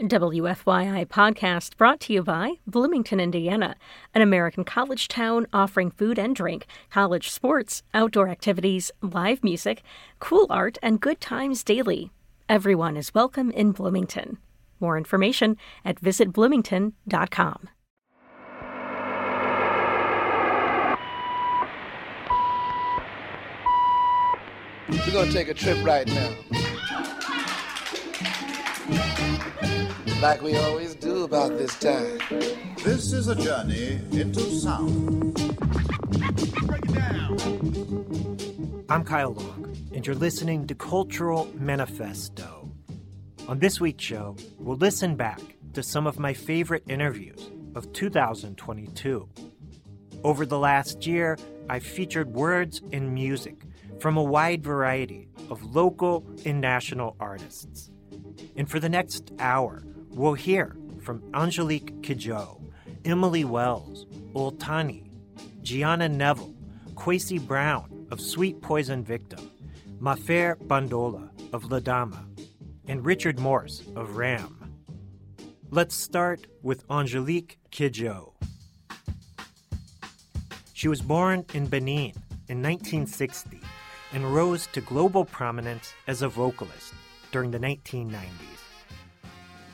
WFYI podcast brought to you by Bloomington, Indiana, an American college town offering food and drink, college sports, outdoor activities, live music, cool art, and good times daily. Everyone is welcome in Bloomington. More information at visitbloomington.com. We're going to take a trip right now. Like we always do about this time. This is a journey into sound. I'm Kyle Long, and you're listening to Cultural Manifesto. On this week's show, we'll listen back to some of my favorite interviews of 2022. Over the last year, I've featured words and music from a wide variety of local and national artists. And for the next hour, we'll hear from Angelique Kidjo, Emily Wells, Oltani, Gianna Neville, Kwesi Brown of Sweet Poison Victim, Mafer Bandola of La Dama, and Richard Morse of Ram. Let's start with Angelique Kidjo. She was born in Benin in 1960 and rose to global prominence as a vocalist during the 1990s.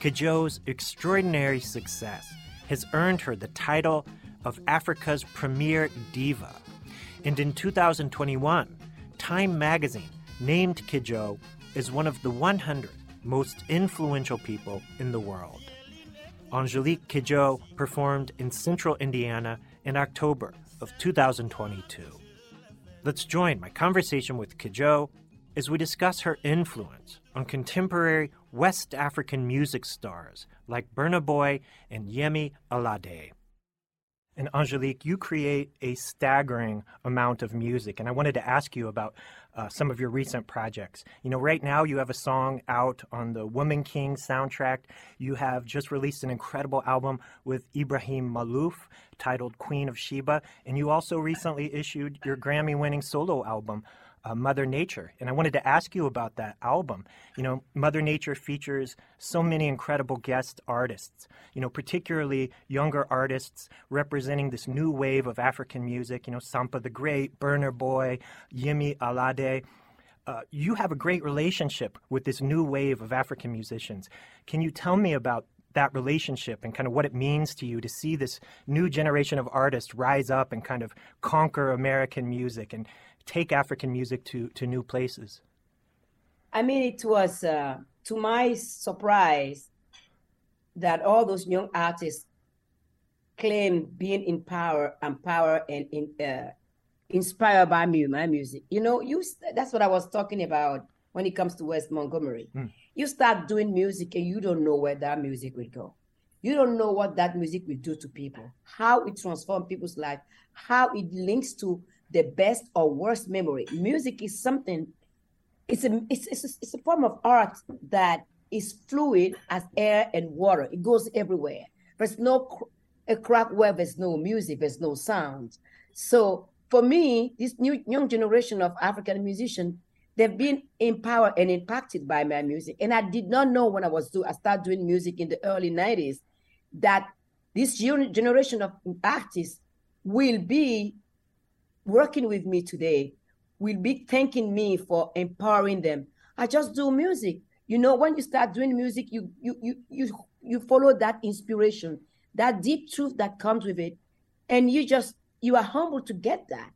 Kidjo's extraordinary success has earned her the title of Africa's premier diva. And in 2021, Time magazine named Kidjo as one of the 100 most influential people in the world. Angelique Kidjo performed in central Indiana in October of 2022. Let's join my conversation with Kidjo as we discuss her influence on contemporary West African music stars like Burna Boy and Yemi Alade. And Angelique, you create a staggering amount of music, and I wanted to ask you about uh, some of your recent projects. You know, right now you have a song out on the Woman King soundtrack. You have just released an incredible album with Ibrahim Maalouf titled Queen of Sheba, and you also recently issued your Grammy winning solo album uh, Mother Nature. And I wanted to ask you about that album. You know, Mother Nature features so many incredible guest artists, you know, particularly younger artists representing this new wave of African music, you know, Sampa the Great, Burna Boy, Yemi Alade. Uh, you have a great relationship with this new wave of African musicians. Can you tell me about that relationship and kind of what it means to you to see this new generation of artists rise up and kind of conquer American music and take African music to, to new places? I mean, it was uh, to my surprise that all those young artists claim being in power, empowered, and in, uh, inspired by me, my music. You know, you that's what I was talking about when it comes to West Montgomery. Mm. You start doing music and you don't know where that music will go. You don't know what that music will do to people, how it transforms people's life, how it links to the best or worst memory. Music is something. It's a it's it's a, it's a form of art that is fluid as air and water. It goes everywhere. There's no cr- a crack where there's no music, there's no sound. So for me, this new young generation of African musicians, they've been empowered and impacted by my music. And I did not know when I was do I started doing music in the early 90s that this generation of artists will be working with me today will be thanking me for empowering them. I just do music. You know, when you start doing music, you you you you you follow that inspiration, that deep truth that comes with it, and you just you are humble to get that.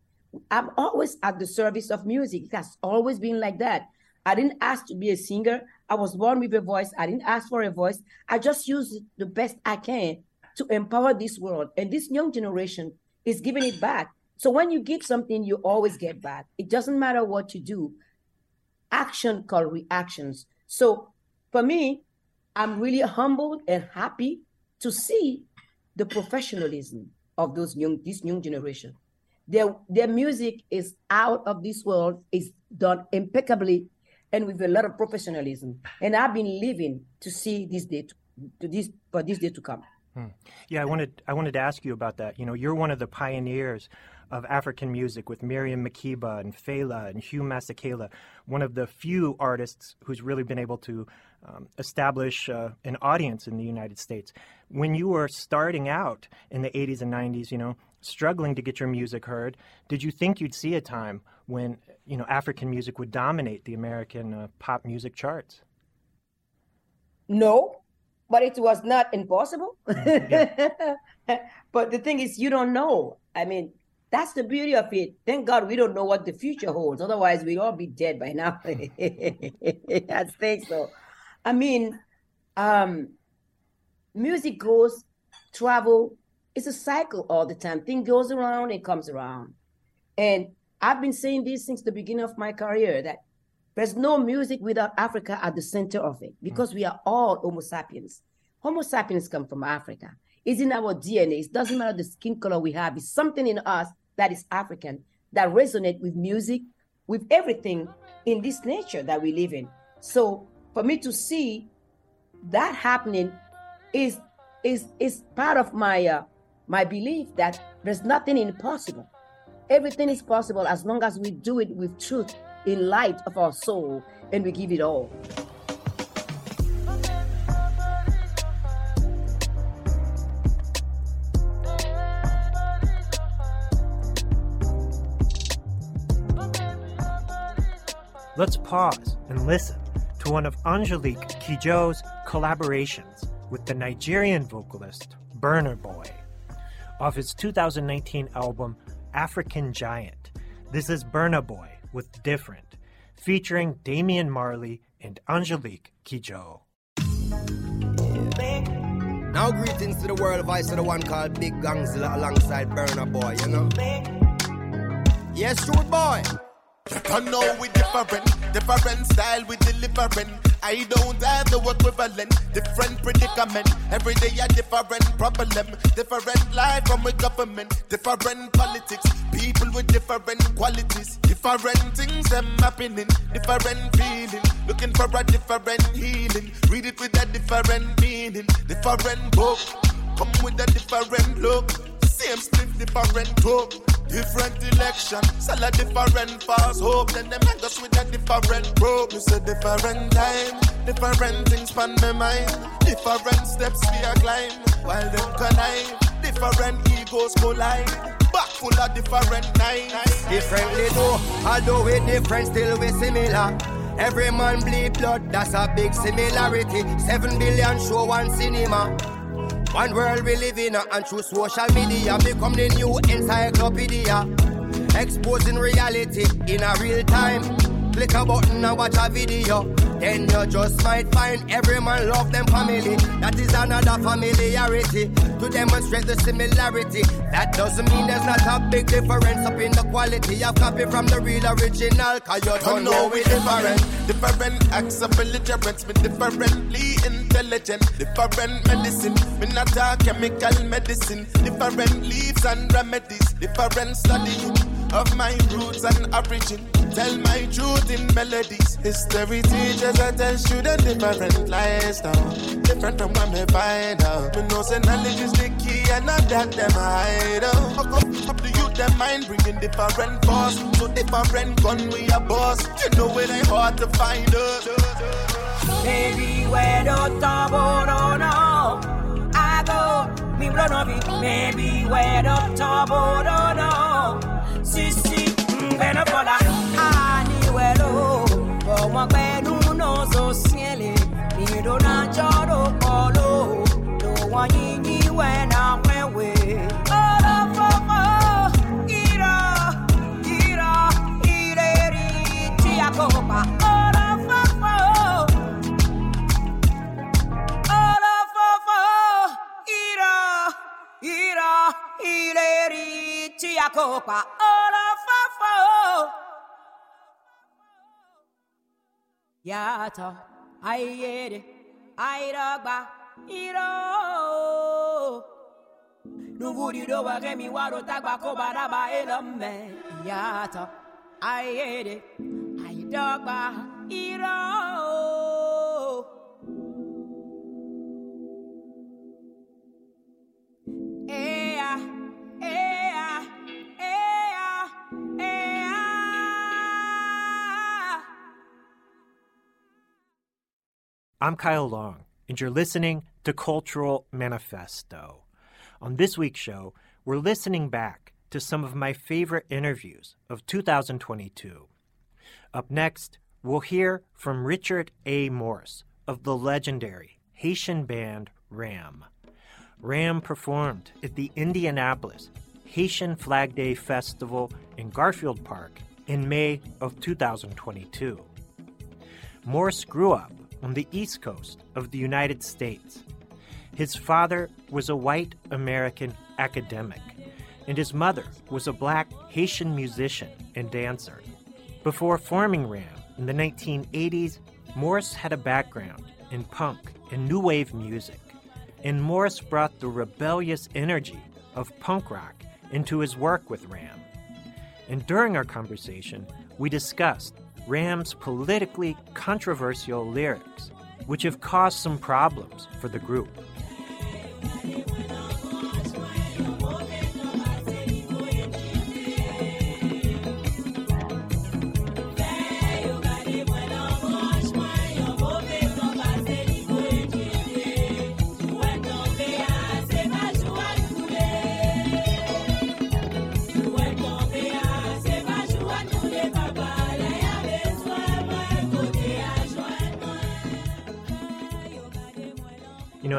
I'm always at the service of music. It has always been like that. I didn't ask to be a singer. I was born with a voice. I didn't ask for a voice. I just use the best I can to empower this world. And this young generation is giving it back. So when you give something, you always get back. It doesn't matter what you do. Action called reactions. So for me, I'm really humbled and happy to see the professionalism of those young this young generation. Their their music is out of this world, is done impeccably and with a lot of professionalism. And I've been living to see this day to, to this for this day to come. Hmm. Yeah, I wanted I wanted to ask you about that. You know, you're one of the pioneers of African music with Miriam Makeba and Fela and Hugh Masekela, one of the few artists who's really been able to um, establish uh, an audience in the United States. When you were starting out in the 80s and 90s, you know, struggling to get your music heard, did you think you'd see a time when, you know, African music would dominate the American uh, pop music charts? No, but it was not impossible. Mm, but the thing is, you don't know. I mean, that's the beauty of it. Thank God we don't know what the future holds. Otherwise, we'd all be dead by now. I think so. I mean, um, music goes, travel, it's a cycle all the time. Thing goes around and comes around. And I've been saying this since the beginning of my career that there's no music without Africa at the center of it because we are all Homo sapiens. Homo sapiens come from Africa. It's in our DNA. It doesn't matter the skin color we have. It's something in us that is African that resonate with music, with everything in this nature that we live in. So for me to see that happening is is is part of my uh, my belief that there's nothing impossible. Everything is possible as long as we do it with truth in light of our soul and we give it all. Let's pause and listen to one of Angelique Kidjo's collaborations with the Nigerian vocalist Burna Boy. Off his 2019 album African Giant, this is Burna Boy with Different, featuring Damian Marley and Angelique Kidjo. Now greetings to the world voice of the one called Big Gongzilla alongside Burna Boy, you know? Yes, rude boy. You know we different, different style we delivering. I don't have the equivalent, different predicament. Every day a different problem, different life from a government, different politics. People with different qualities, different things them happening, different feeling. Looking for a different healing. Read it with a different meaning, different book. Come with a different look. Same split, different talk. Different election, sell a different false hope. Then them make us with a different rope. You say different time, different things pan my mind. Different steps we a climb, while them connive. Different egos collide. Back full of different nights. Differently though, although we different, still we similar. Every man bleed blood, that's a big similarity. Seven billion show one cinema. One world we live in, uh, and through social media become the new encyclopedia. Exposing reality in a real time. Click a button and watch a video. Then you just might find every man love them family. That is another familiarity to demonstrate the similarity. That doesn't mean there's not a big difference up in the quality of copy from the real original. Cause you don't know we different. Different acts of belligerence, me differently intelligent. Different medicine, me not a chemical medicine. Different leaves and remedies, different studying of my roots and origin. Tell my truth in melodies. History teachers I tell students different lifestyle. Different from what me find out. Me know say knowledge is the key and not that them hide. Up, up, the youth them mind bringing different force. So different gun we a boss. You know it ain't hard to find us. Baby, where do tomorrow no? I go, me run of it. Maybe where do tomorrow no? Sisi, mbena fola. Ani welo, como kwenu no so siele. Mi do na joro polo. Do wanyinyi wena wewe. Yato, ayere, airagba, iro. Nuvuri do wa gemi waro tagba ko baraba elome. Yato, ayere, aidagba, I'm Kyle Long, and you're listening to Cultural Manifesto. On this week's show, we're listening back to some of my favorite interviews of 2022. Up next, we'll hear from Richard A. Morse of the legendary Haitian band Ram. Ram performed at the Indianapolis Haitian Flag Day Festival in Garfield Park in May of 2022. Morse grew up on the East Coast of the United States. His father was a white American academic and his mother was a black Haitian musician and dancer. Before forming Ram in the 1980s, Morse had a background in punk and new wave music, and Morse brought the rebellious energy of punk rock into his work with Ram. And during our conversation, we discussed Ram's politically controversial lyrics, which have caused some problems for the group.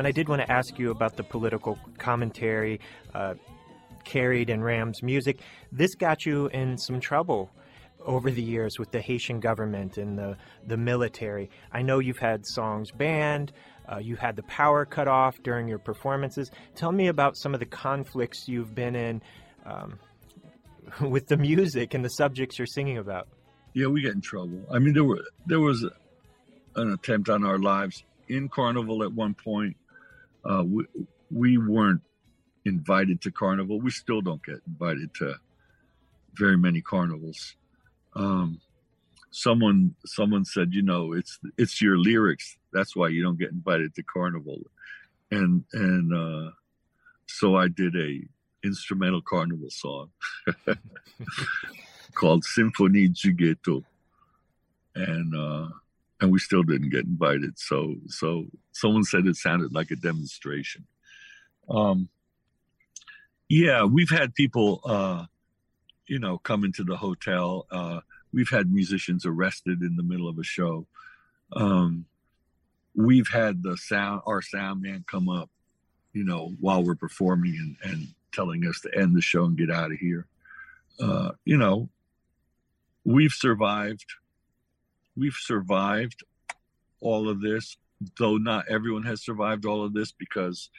And I did want to ask you about the political commentary uh, carried in Ram's music. This got you in some trouble over the years with the Haitian government and the, the military. I know you've had songs banned, uh, you had the power cut off during your performances. Tell me about some of the conflicts you've been in um, with the music and the subjects you're singing about. Yeah, we get in trouble. I mean, there were there was an attempt on our lives in Carnival at one point. Uh, we, we weren't invited to Carnival. We still don't get invited to very many carnivals. Um, someone someone said, you know, it's it's your lyrics. That's why you don't get invited to Carnival. And and uh, so I did a instrumental carnival song called Symphonie du And uh, and we still didn't get invited. So so someone said it sounded like a demonstration. Um, yeah, we've had people, uh, you know, come into the hotel. Uh, we've had musicians arrested in the middle of a show. Um, we've had the sound, our sound man come up, you know, while we're performing and, and telling us to end the show and get out of here. Uh, you know, we've survived we've survived all of this, though not everyone has survived all of this because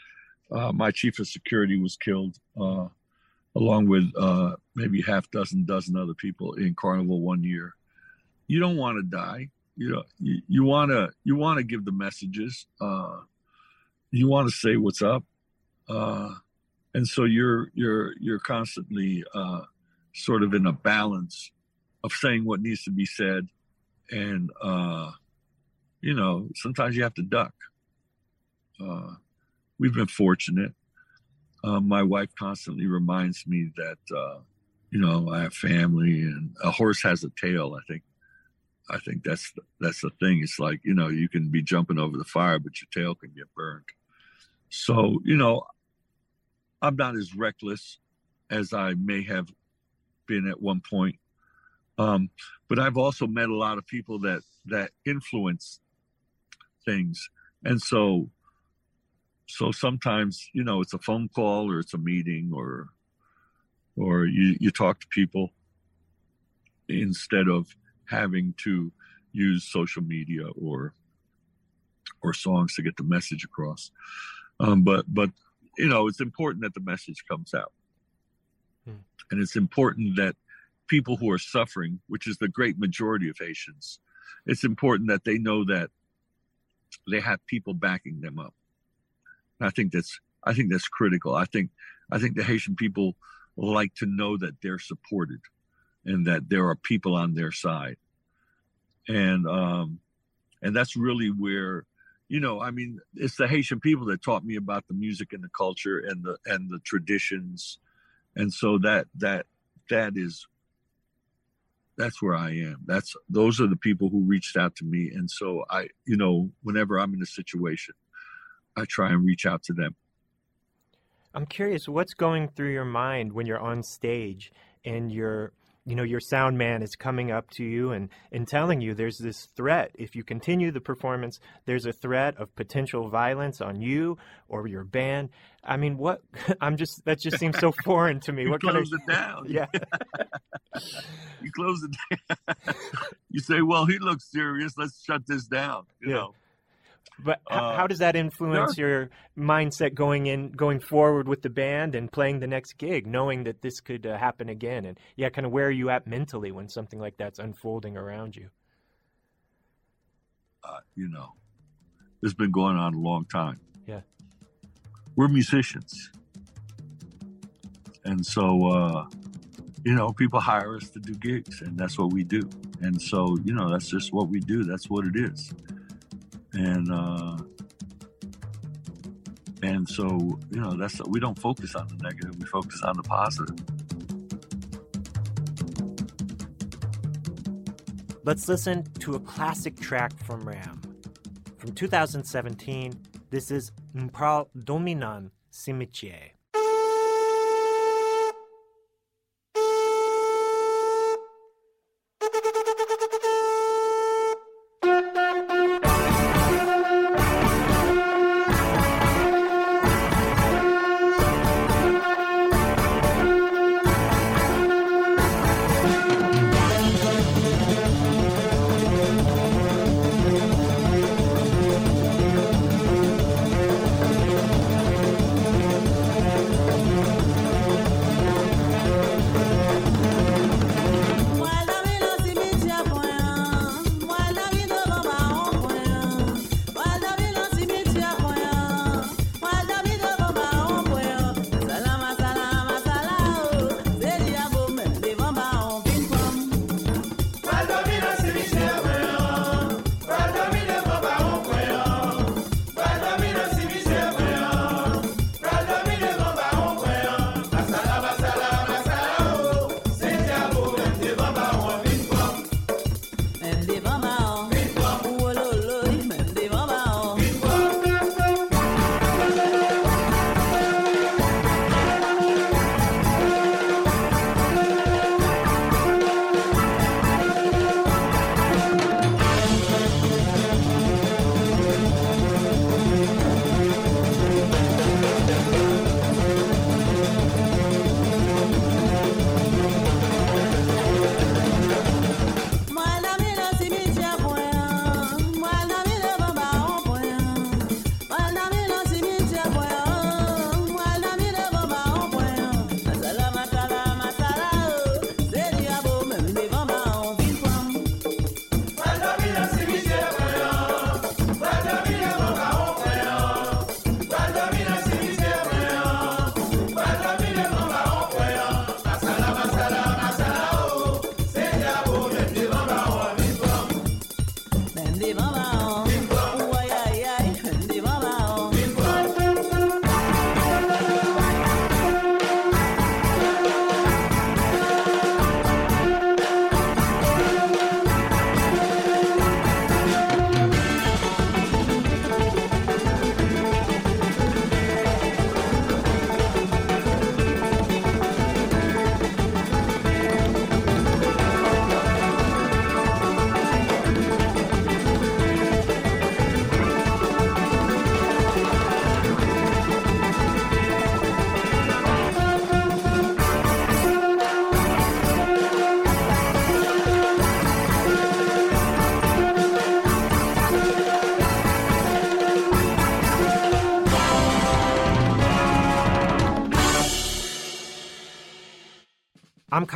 uh, my chief of security was killed uh, along with uh, maybe half dozen dozen other people in carnival one year. You don't want to die. You know you want to you want to give the messages uh, you want to say what's up uh, and so you're you're you're constantly uh, sort of in a balance of saying what needs to be said and you know sometimes you have to duck. Uh, we've been fortunate. Uh, my wife constantly reminds me that uh, you know I have family, and a horse has a tail. I think I think that's that's the thing. It's like you know you can be jumping over the fire, but your tail can get burned. So you know, I'm not as reckless as I may have been at one point. Um, but I've also met a lot of people that that influence things, and so so sometimes you know it's a phone call or it's a meeting or or you you talk to people instead of having to use social media or or songs to get the message across. Um, but but you know it's important that the message comes out, hmm. and it's important that people who are suffering, which is the great majority of Haitians, it's important that they know that they have people backing them up. I think that's I think that's critical. I think I think the Haitian people like to know that they're supported and that there are people on their side. And um and that's really where you know, I mean, it's the Haitian people that taught me about the music and the culture and the and the traditions. And so that that that is that's where I am. That's those are the people who reached out to me, and so I, you know, whenever I'm in a situation, I try and reach out to them. I'm curious, what's going through your mind when you're on stage and you're you know your sound man is coming up to you and, and telling you there's this threat if you continue the performance there's a threat of potential violence on you or your band i mean what i'm just that just seems so foreign to me you what close kind it down. yeah you close it down. you say, "Well, he looks serious. Let's shut this down." You Yeah. know. But Uh, how does that influence your mindset going in going forward with the band and playing the next gig knowing that this could uh, happen again and yeah kind of where are you at mentally when something like that's unfolding around you uh, you know, this has been going on a long time. Yeah. We're musicians. And so, uh, you know, people hire us to do gigs, and that's what we do. And so, you know, that's just what we do. That's what it is. And, uh, and so, you know, that's we don't focus on the negative. We focus on the positive. Let's listen to a classic track from Ram. From 2017, this is Mpral Dominan Cimetière.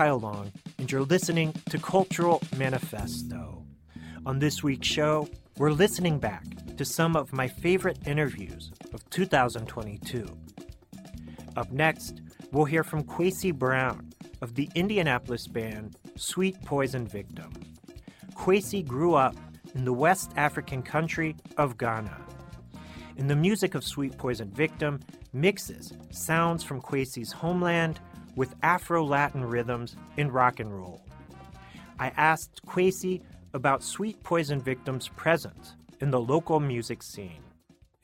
Kyle Long, and you're listening to Cultural Manifesto. On this week's show, we're listening back to some of my favorite interviews of 2022. Up next, we'll hear from Kwesi Brown of the Indianapolis band Sweet Poison Victim. Kwesi grew up in the West African country of Ghana. And the music of Sweet Poison Victim mixes sounds from Kwesi's homeland with Afro Latin rhythms in rock and roll. I asked Kwesi about Sweet Poison Victim's presence in the local music scene.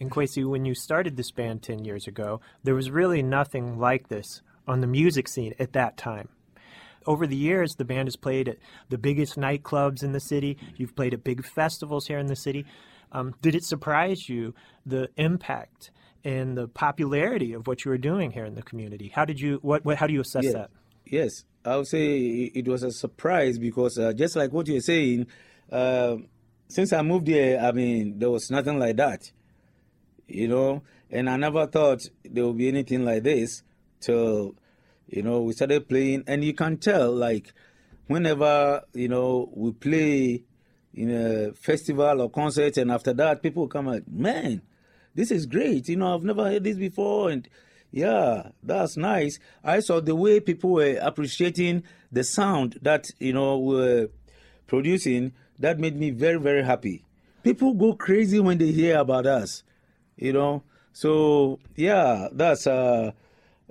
And Kwesi, when you started this band 10 years ago, there was really nothing like this on the music scene at that time. Over the years, the band has played at the biggest nightclubs in the city. You've played at big festivals here in the city. Um, did it surprise you the impact and the popularity of what you were doing here in the community? How did you what, what how do you assess Yeah. that? Yes, I would say it was a surprise because uh, just like what you're saying, uh, since I moved here, I mean, there was nothing like that, you know, and I never thought there would be anything like this till, you know, we started playing, and you can tell, like, whenever, you know, we play in a festival or concert, and after that, people come like, man, this is great, you know, I've never heard this before, and yeah, that's nice. I saw the way people were appreciating the sound that you know were producing. That made me very very happy. People go crazy when they hear about us, you know. So yeah, that's uh,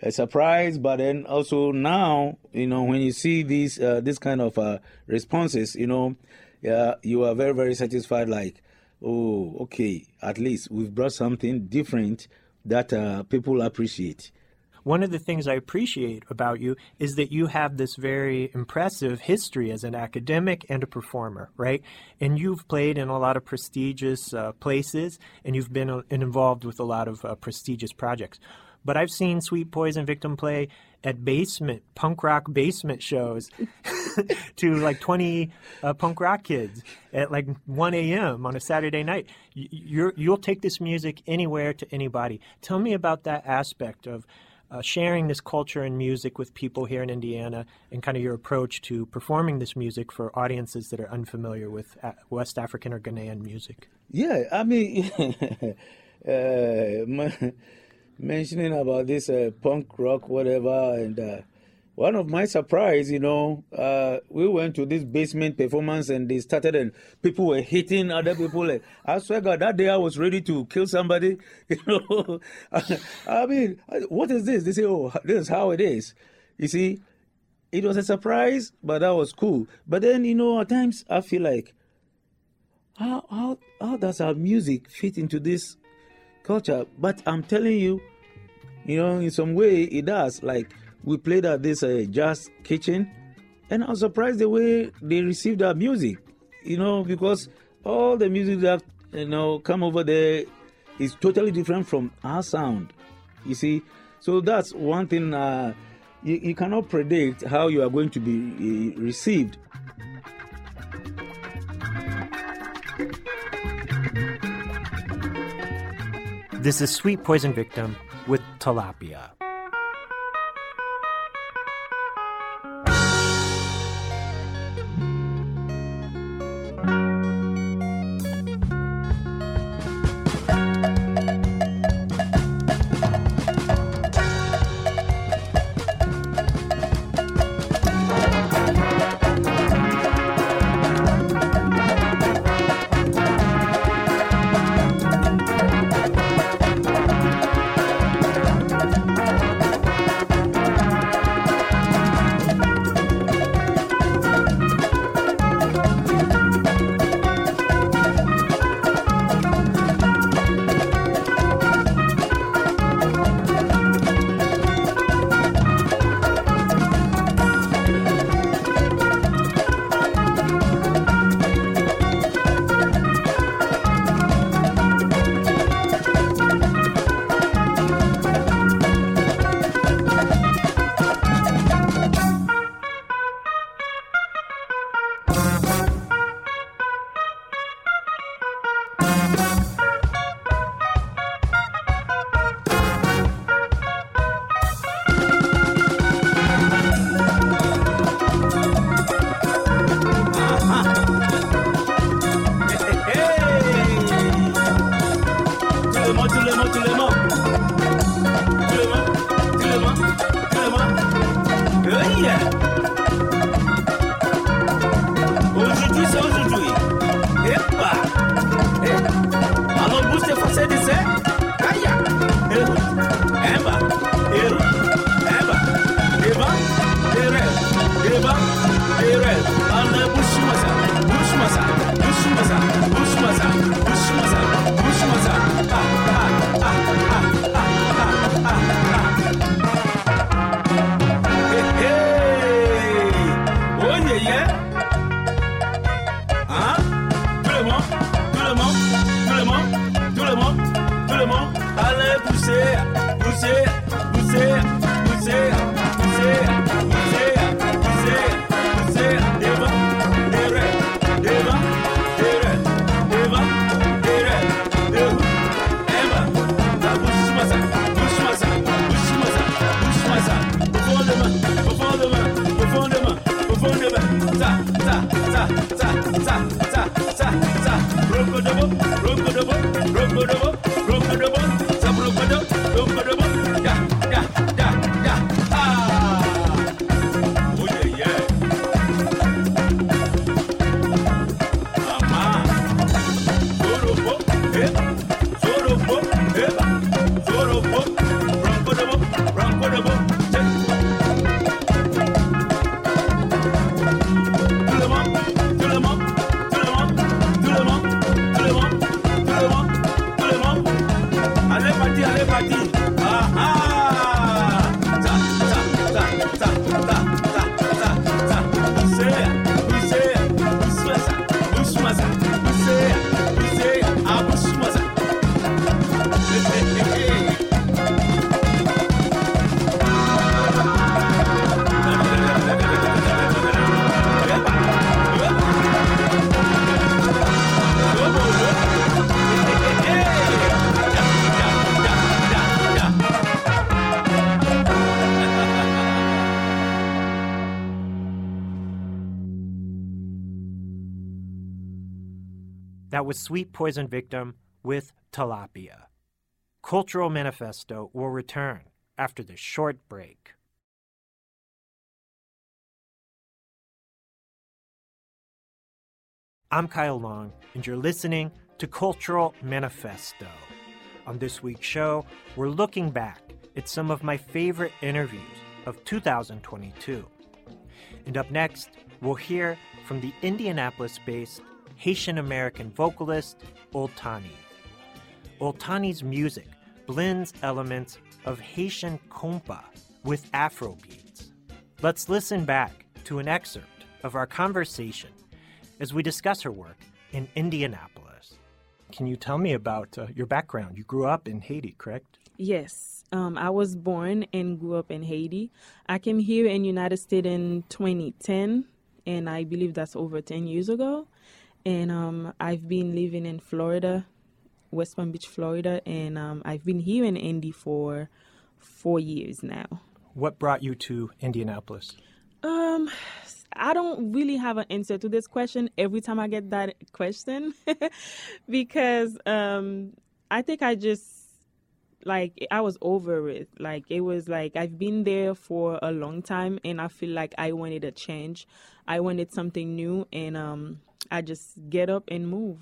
a surprise. But then also now, you know, when you see these uh, this kind of uh, responses, you know, yeah, you are very very satisfied. Like, oh, okay, at least we've brought something different that uh, people appreciate. One of the things I appreciate about you is that you have this very impressive history as an academic and a performer, right? And you've played in a lot of prestigious uh, places and you've been uh, involved with a lot of uh, prestigious projects. But I've seen Sweet Poison Victim play at basement, punk rock basement shows to like 20 uh, punk rock kids at like 1 a.m. on a Saturday night. You're, you'll take this music anywhere to anybody. Tell me about that aspect of uh, sharing this culture and music with people here in Indiana and kind of your approach to performing this music for audiences that are unfamiliar with uh, West African or Ghanaian music. Yeah, I mean, uh, ma- mentioning about this uh, punk rock, whatever, and uh, one of my surprise, you know, uh, we went to this basement performance and they started and people were hitting other people. Like, I swear God, that day I was ready to kill somebody. You know, I mean, what is this? They say, oh, this is how it is. You see, it was a surprise, but that was cool. But then, you know, at times I feel like, how how how does our music fit into this culture? But I'm telling you, you know, in some way it does. Like we played at this uh, jazz kitchen, and I was surprised the way they received our music. You know, because all the music that you know come over there is totally different from our sound. You see, so that's one thing. Uh, you, you cannot predict how you are going to be uh, received. This is Sweet Poison Victim with Tilapia. Bum. Was Sweet Poison Victim with Tilapia. Cultural Manifesto will return after this short break. I'm Kyle Long, and you're listening to Cultural Manifesto. On this week's show, we're looking back at some of my favorite interviews of 2022. And up next, we'll hear from the Indianapolis based Haitian American vocalist Oltani. Oltani's music blends elements of Haitian compa with Afro beats. Let's listen back to an excerpt of our conversation as we discuss her work in Indianapolis. Can you tell me about uh, your background? You grew up in Haiti, correct? Yes, um, I was born and grew up in Haiti. I came here in United States in 2010, and I believe that's over 10 years ago. And um, I've been living in Florida, West Palm Beach, Florida, and um, I've been here in Indy for four years now. What brought you to Indianapolis? Um, I don't really have an answer to this question every time I get that question because um, I think I just like I was over it. Like it was like I've been there for a long time and I feel like I wanted a change. I wanted something new and um I just get up and move.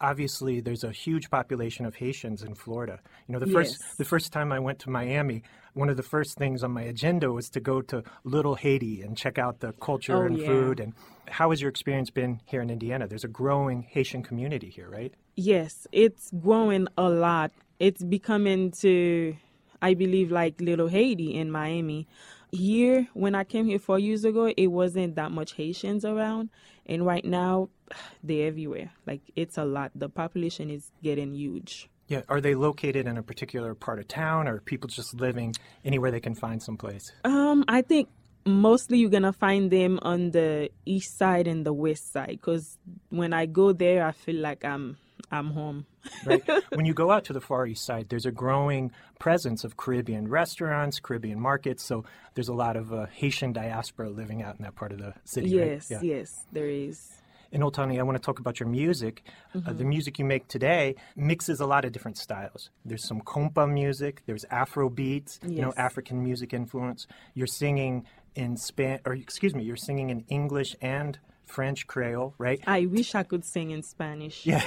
Obviously, there's a huge population of Haitians in Florida. You know, the first the first time I went to Miami, one of the first things on my agenda was to go to Little Haiti and check out the culture Oh, and yeah. food. And how has your experience been here in Indiana? There's a growing Haitian community here, right? Yes, it's growing a lot. It's becoming to, I believe, like Little Haiti in Miami. Here, when I came here four years ago, it wasn't that much Haitians around. And right now, they're everywhere. Like, it's a lot. The population is getting huge. Yeah. Are they located in a particular part of town, or people just living anywhere they can find someplace? Um, I think mostly you're gonna find them on the east side and the west side. Cause when I go there, I feel like I'm I'm home. Right? when you go out to the Far East Side, there's a growing presence of Caribbean restaurants, Caribbean markets. So there's a lot of uh, Haitian diaspora living out in that part of the city. right? yes, yes, there is. And Oltani, I want to talk about your music. Uh, Mhm. the music you make today mixes a lot of different styles. There's some compa music, there's Afro beats, you know, African music influence. You're singing in Span, or excuse me, you're singing in English and French Creole, right? I wish I could sing in Spanish. Yeah.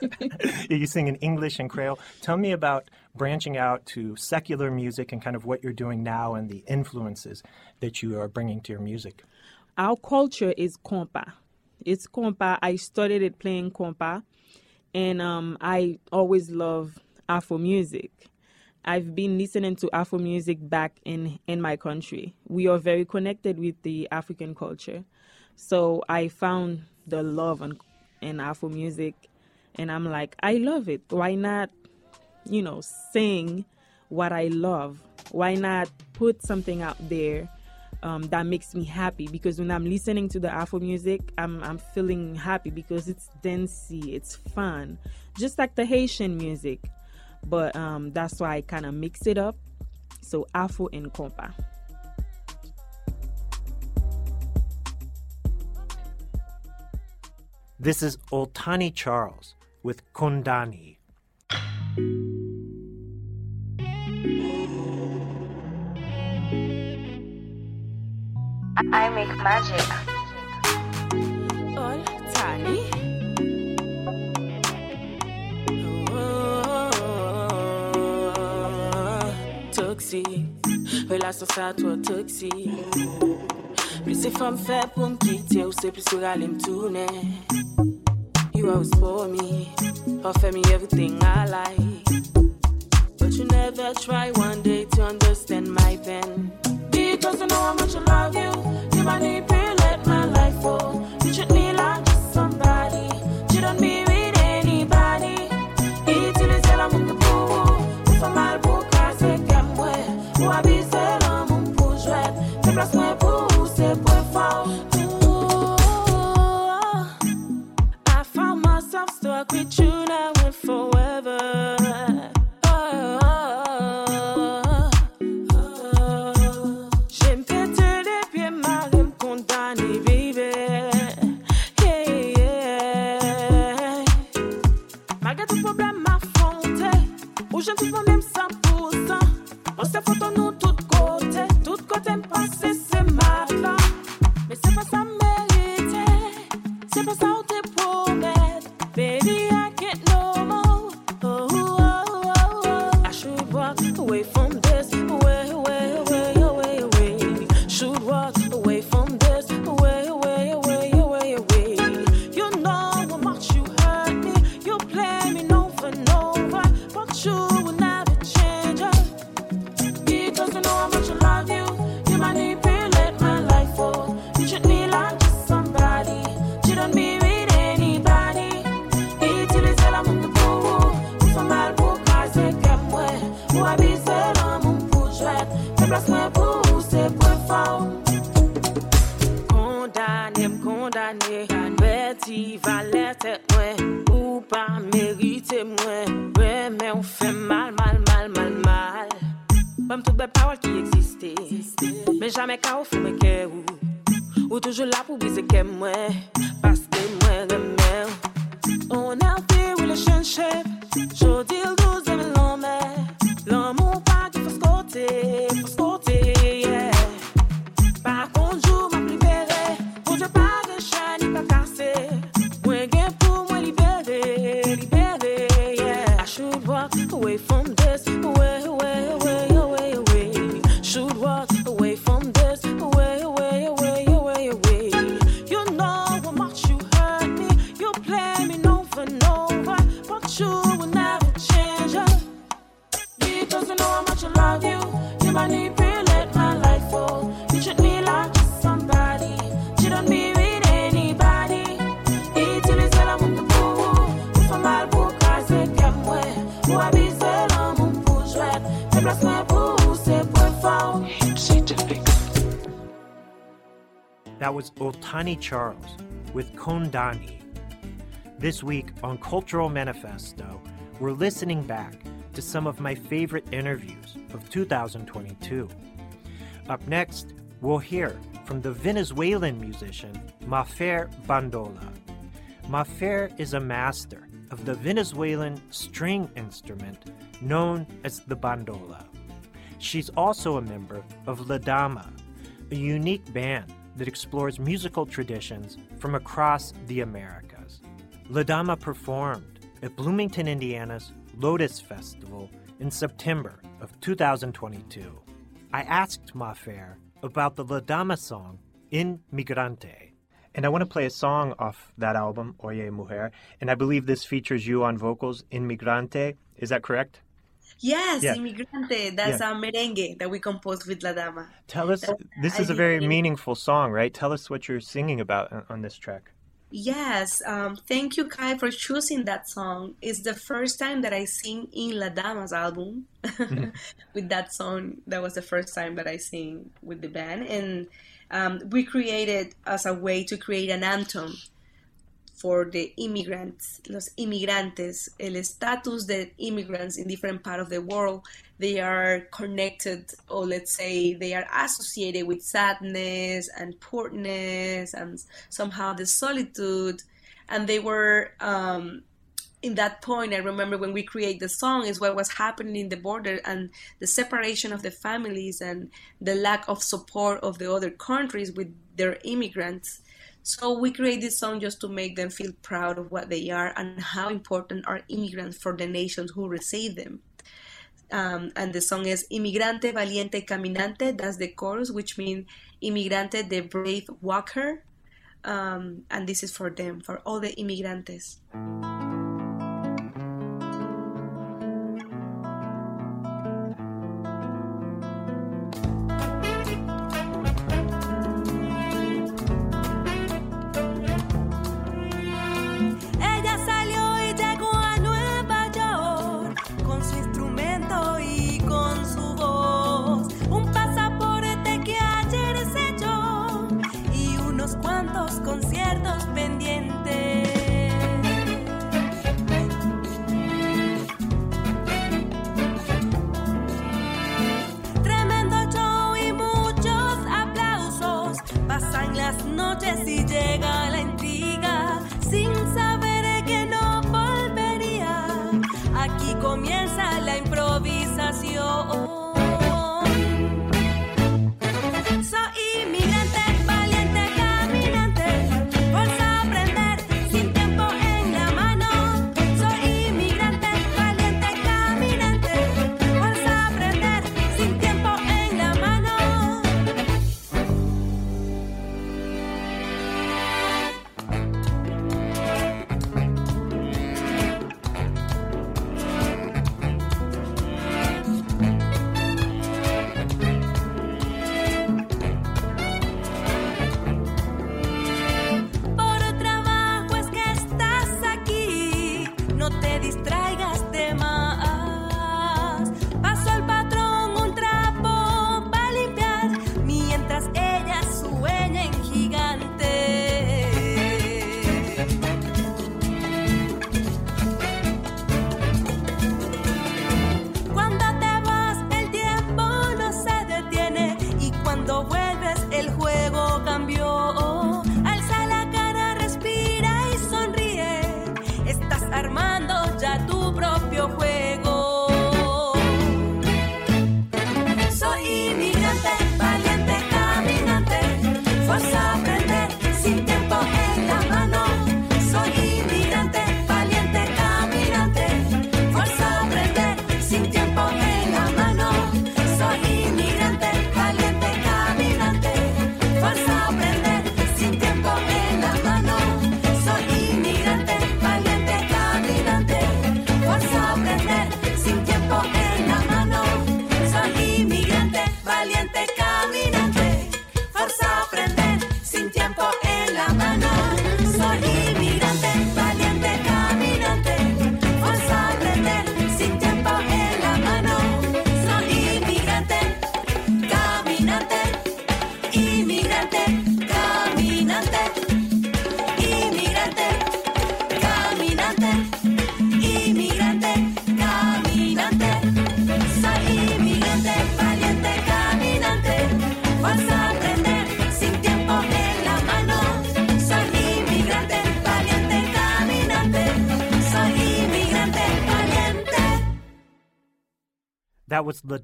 you sing in English and Creole. Tell me about branching out to secular music and kind of what you're doing now and the influences that you are bringing to your music. Our culture is compa. It's compa. I started it playing compa, and um, I always love Afro music. I've been listening to Afro music back in, in my country. We are very connected with the African culture. So I found the love in, in Afro music, and I'm like, I love it. Why not you know, sing what I love? Why not put something out there um, that makes me happy? Because when I'm listening to the Afro music, I'm, I'm feeling happy because it's dancey, it's fun, just like the Haitian music. But um, that's why I kind of mix it up. So Afro and kompa. This is Oltani Charles with Kondani. I make magic. All tiny. Oh, toxic, relasyon sa to Plus se fom fe pou m kite ou se plus ou rale m toune You always for me, offer me everything I like. But you never try one day to understand my pain. Because I know how much I love you You manipulate my life for Jamè ka ou fume ke ou Ou toujou la pou bize ke mwen Paske mwen remè ou On healthy relationship Jodi l That was Oltani Charles with Kondani. This week on Cultural Manifesto, we're listening back to some of my favorite interviews of 2022. Up next, we'll hear from the Venezuelan musician Mafer Bandola. Mafer is a master of the Venezuelan string instrument known as the bandola. She's also a member of La Dama, a unique band that explores musical traditions from across the Americas. LaDama performed at Bloomington, Indiana's Lotus Festival in September of 2022. I asked Mafer about the LaDama song In Migrante. And I want to play a song off that album, Oye Mujer, and I believe this features you on vocals Inmigrante. Is that correct? Yes, Yeah. Inmigrante. That's Yeah. a merengue that we composed with La Dama. Tell us, That this is a very in- meaningful song, right? Tell us what you're singing about on, on this track. Yes, um, thank you, Kai, for choosing that song. It's the first time that I sing in La Dama's album with that song. That was the first time that I sing with the band, and um, we created as a way to create an anthem for the immigrants, los inmigrantes, el status that immigrants in different part of the world, they are connected, or let's say they are associated with sadness and poorness and somehow the solitude. And they were, um, in that point, I remember when we create the song is what was happening in the border and the separation of the families and the lack of support of the other countries with their immigrants. So we create this song just to make them feel proud of what they are and how important are immigrants for the nations who receive them. Um, and the song is Inmigrante Valiente Caminante. That's the chorus, which means Inmigrante, the brave walker. Um, and this is for them, for all the inmigrantes.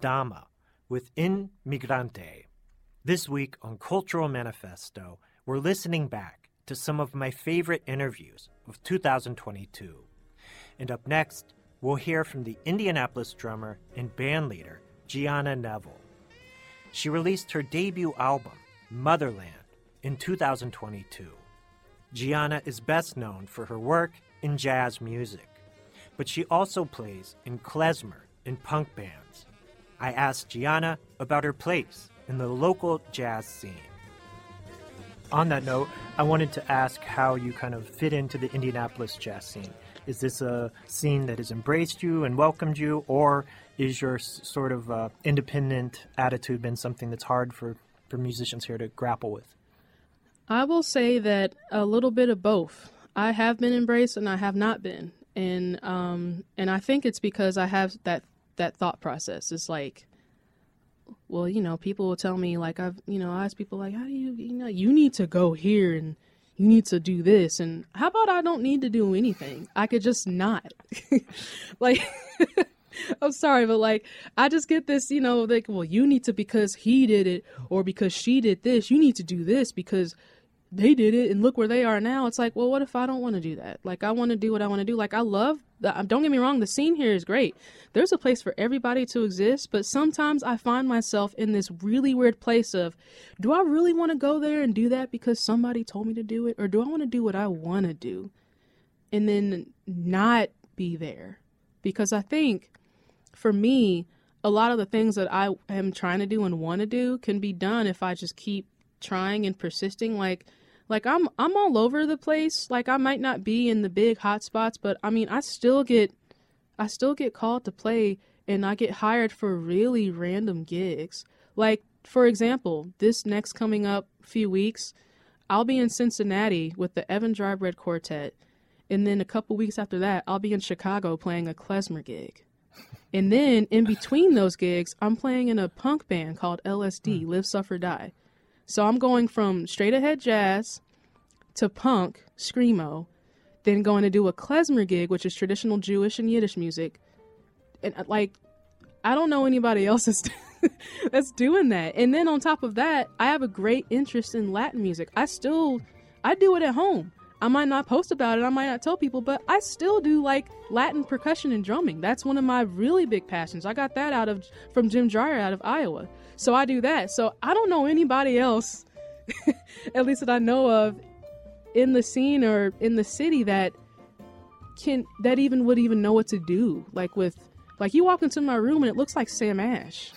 Dama with In Migrante. This week on Cultural Manifesto, we're listening back to some of my favorite interviews of 2022. And up next, we'll hear from the Indianapolis drummer and bandleader Gianna Neville. She released her debut album, Motherland, in 2022. Gianna is best known for her work in jazz music, but she also plays in klezmer and punk bands. I asked Gianna about her place in the local jazz scene. on that note, I wanted to ask how you kind of fit into the Indianapolis jazz scene. Is this a scene that has embraced you and welcomed you, or is your sort of uh, independent attitude been something that's hard for, for musicians here to grapple with? I will say that a little bit of both. I have been embraced and I have not been. And um and I think it's because I have that that thought process. It's like well, you know, people will tell me like I've, you know, I ask people like, how do you, you know, you need to go here and you need to do this and how about I don't need to do anything? I could just not. like I'm sorry, but like I just get this, you know, like, well, you need to because he did it or because she did this, you need to do this because they did it and look where they are now. It's like, well, what if I don't want to do that? Like I want to do what I want to do. Like I love uh, don't get me wrong, the scene here is great. There's a place for everybody to exist, but sometimes I find myself in this really weird place of do I really want to go there and do that because somebody told me to do it or do I want to do what I want to do? And then not be there. Because I think for me, a lot of the things that I am trying to do and want to do can be done if I just keep trying and persisting. Like, like I'm I'm all over the place. Like I might not be in the big hot spots, but I mean I still get I still get called to play and I get hired for really random gigs. Like for example, this next coming up few weeks, I'll be in Cincinnati with the Evan Dry Bread Quartet. And then a couple weeks after that, I'll be in Chicago playing a klezmer gig. And then in between those gigs, I'm playing in a punk band called LSD, hmm. Live Suffer Die. So I'm going from straight ahead jazz to punk, screamo, then going to do a klezmer gig, which is traditional Jewish and Yiddish music. And uh, like, I don't know anybody else that's, that's doing that. And then on top of that, I have a great interest in Latin music. I still, I do it at home. I might not post about it, I might not tell people, but I still do like Latin percussion and drumming. That's one of my really big passions. I got that out of from Jim Dreier out of Iowa. So I do that. So I don't know anybody else, at least that I know of, in the scene or in the city that can that even would even know what to do. Like with like you walk into my room and it looks like Sam Ash.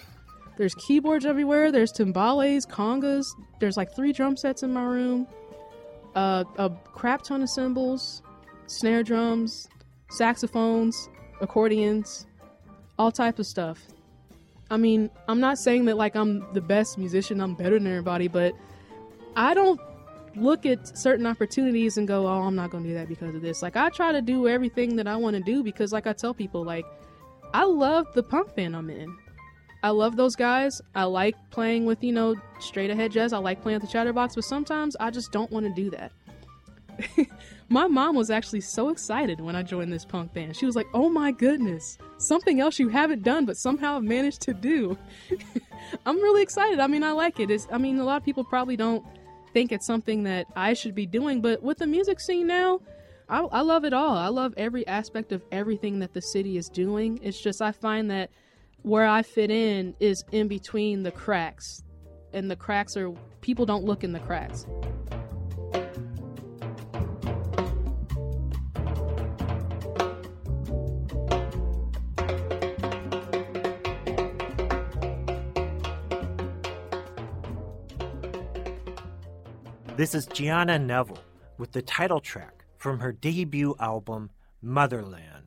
There's keyboards everywhere. There's timbales, congas. There's like three drum sets in my room. Uh, a crap ton of cymbals, snare drums, saxophones, accordions, all type of stuff. I mean, I'm not saying that like I'm the best musician, I'm better than everybody, but I don't look at certain opportunities and go, "Oh, I'm not going to do that because of this." Like I try to do everything that I want to do because like I tell people like I love the punk band I'm in. I love those guys. I like playing with, you know, straight ahead jazz. I like playing with the chatterbox, but sometimes I just don't want to do that. my mom was actually so excited when I joined this punk band. She was like, "Oh my goodness, something else you haven't done but somehow have managed to do." I'm really excited. I mean, I like it. It's, I mean, a lot of people probably don't think it's something that I should be doing, but with the music scene now, I, I love it all. I love every aspect of everything that the city is doing. It's just I find that where I fit in is in between the cracks, and the cracks are people don't look in the cracks. This is Gianna Neville with the title track from her debut album, Motherland.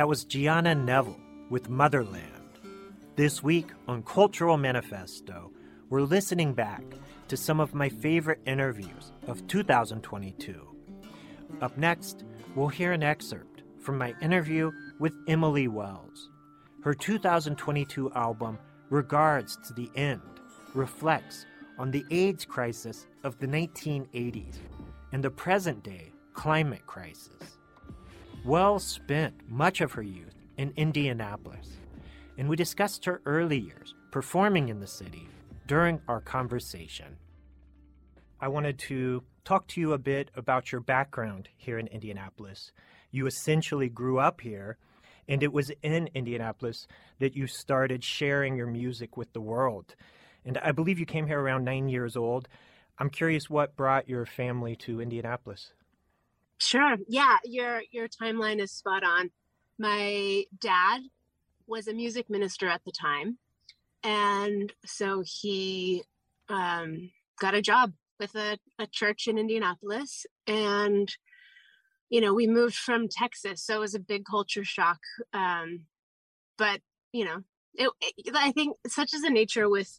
That was Gianna Neville with Motherland. This week on Cultural Manifesto, we're listening back to some of my favorite interviews of 2022. Up next, we'll hear an excerpt from my interview with Emily Wells. Her 2022 album, Regards to the End, reflects on the AIDS crisis of the 1980s and the present day climate crisis. Wells spent much of her youth in Indianapolis, and we discussed her early years performing in the city during our conversation. I wanted to talk to you a bit about your background here in Indianapolis. You essentially grew up here, and it was in Indianapolis that you started sharing your music with the world. And I believe you came here around nine years old. I'm curious what brought your family to Indianapolis. Sure. Yeah, your your timeline is spot on. My dad was a music minister at the time, and so he um, got a job with a, a church in Indianapolis, and you know we moved from Texas, so it was a big culture shock. Um, but you know, it, it, I think such is the nature with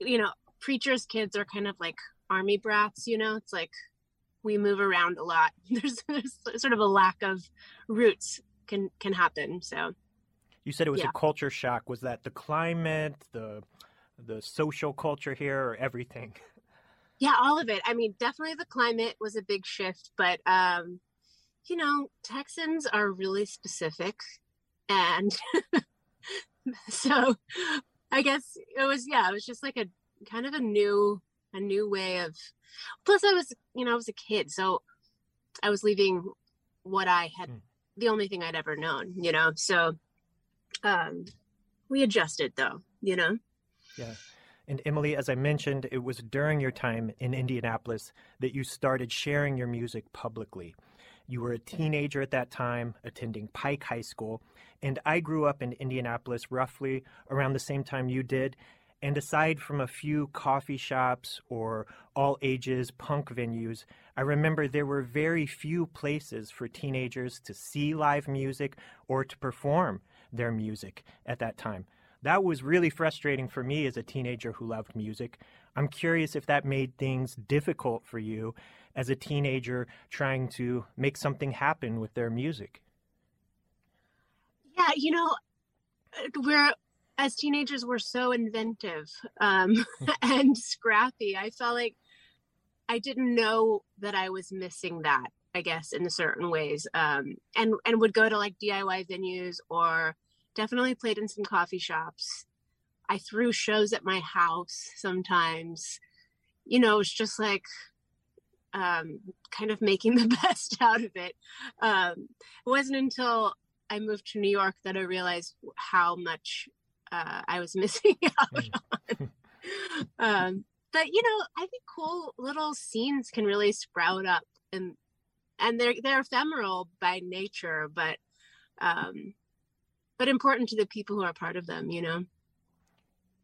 you know preachers' kids are kind of like army brats. You know, it's like we move around a lot. There's, there's sort of a lack of roots can can happen. So You said it was Yeah. a culture shock. Was that the climate, the the social culture here, or everything? yeah, all of it. I mean, definitely the climate was a big shift, but um, you know, Texans are really specific, and so I guess it was yeah, it was just like a kind of a new a new way of. Plus, I was you know I was a kid, so I was leaving what I had the only thing I'd ever known, you know. So um, we adjusted though, you know. Yeah. And Emily, as I mentioned, it was during your time in Indianapolis that you started sharing your music publicly. You were a teenager at that time, attending Pike High School, and I grew up in Indianapolis roughly around the same time you did. And aside from a few coffee shops or all ages punk venues, I remember there were very few places for teenagers to see live music or to perform their music at that time. That was really frustrating for me as a teenager who loved music. I'm curious if that made things difficult for you as a teenager trying to make something happen with their music. Yeah, you know, uh, we're as teenagers we're so inventive um, and scrappy. I felt like I didn't know that I was missing that. I guess in certain ways, um, and and would go to like DIY venues or definitely played in some coffee shops. I threw shows at my house sometimes. You know, it's just like um, kind of making the best out of it. Um, it wasn't until I moved to New York that I realized how much uh, I was missing out on. um, but you know, I think cool little scenes can really sprout up, and and they're they're ephemeral by nature, but um, but important to the people who are part of them. You know.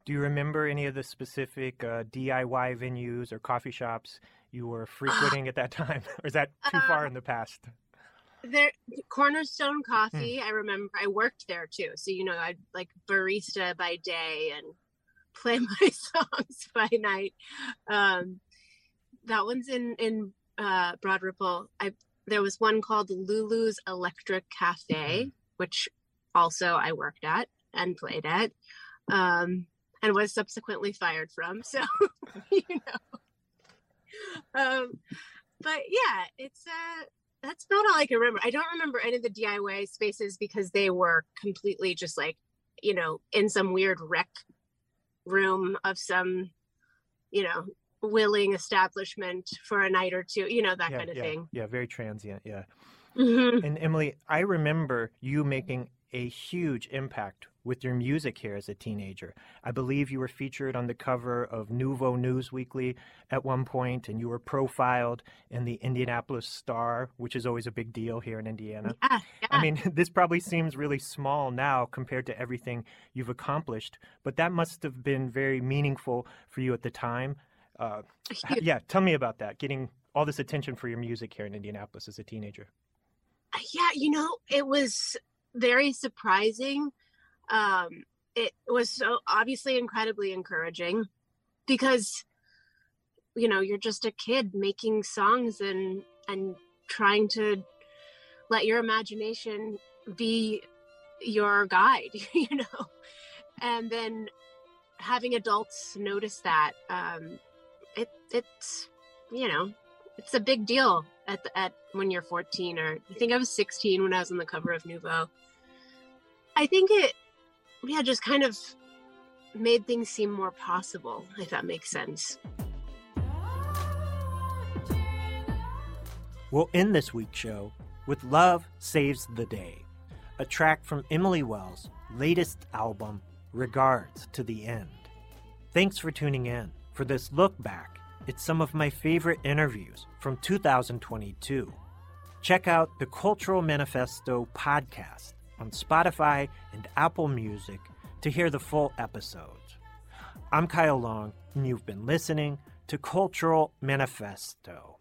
Do you remember any of the specific uh, DIY venues or coffee shops you were frequenting at that time? or is that too far in the past? There cornerstone coffee i remember i worked there too so you know i'd like barista by day and play my songs by night. Um that one's in in uh broad ripple. I there was one called lulu's electric cafe which also i worked at and played at um and was subsequently fired from so you know. Um but yeah it's uh that's not all I can remember. I don't remember any of the DIY spaces because they were completely just like, you know, in some weird rec room of some, you know, willing establishment for a night or two, you know, that yeah, kind of yeah, thing. Yeah, very transient. Yeah. Mhm. And Emily, I remember you making a huge impact with your music here as a teenager. I believe you were featured on the cover of NUVO News Weekly at one point, and you were profiled in the Indianapolis Star, which is always a big deal here in Indiana. Yeah, I mean, this probably seems really small now compared to everything you've accomplished, but that must have been very meaningful for you at the time. Uh, yeah, tell me about that, getting all this attention for your music here in Indianapolis as a teenager. yeah you know it was very surprising. Um, it was so obviously incredibly encouraging because you know you're just a kid making songs and and trying to let your imagination be your guide you know and then having adults notice that um it it's you know it's a big deal at the, at when you're 14 or I think I was 16 when I was on the cover of NUVO. I think it yeah just kind of made things seem more possible if that makes sense. We'll end this week's show with Love Saves the Day, a track from Emily Wells' latest album, Regards to the End. Thanks for tuning in for this look back at some of my favorite interviews from 2022. Check out the Cultural Manifesto podcast on Spotify and Apple Music to hear the full episodes. I'm Kyle Long, and you've been listening to Cultural Manifesto.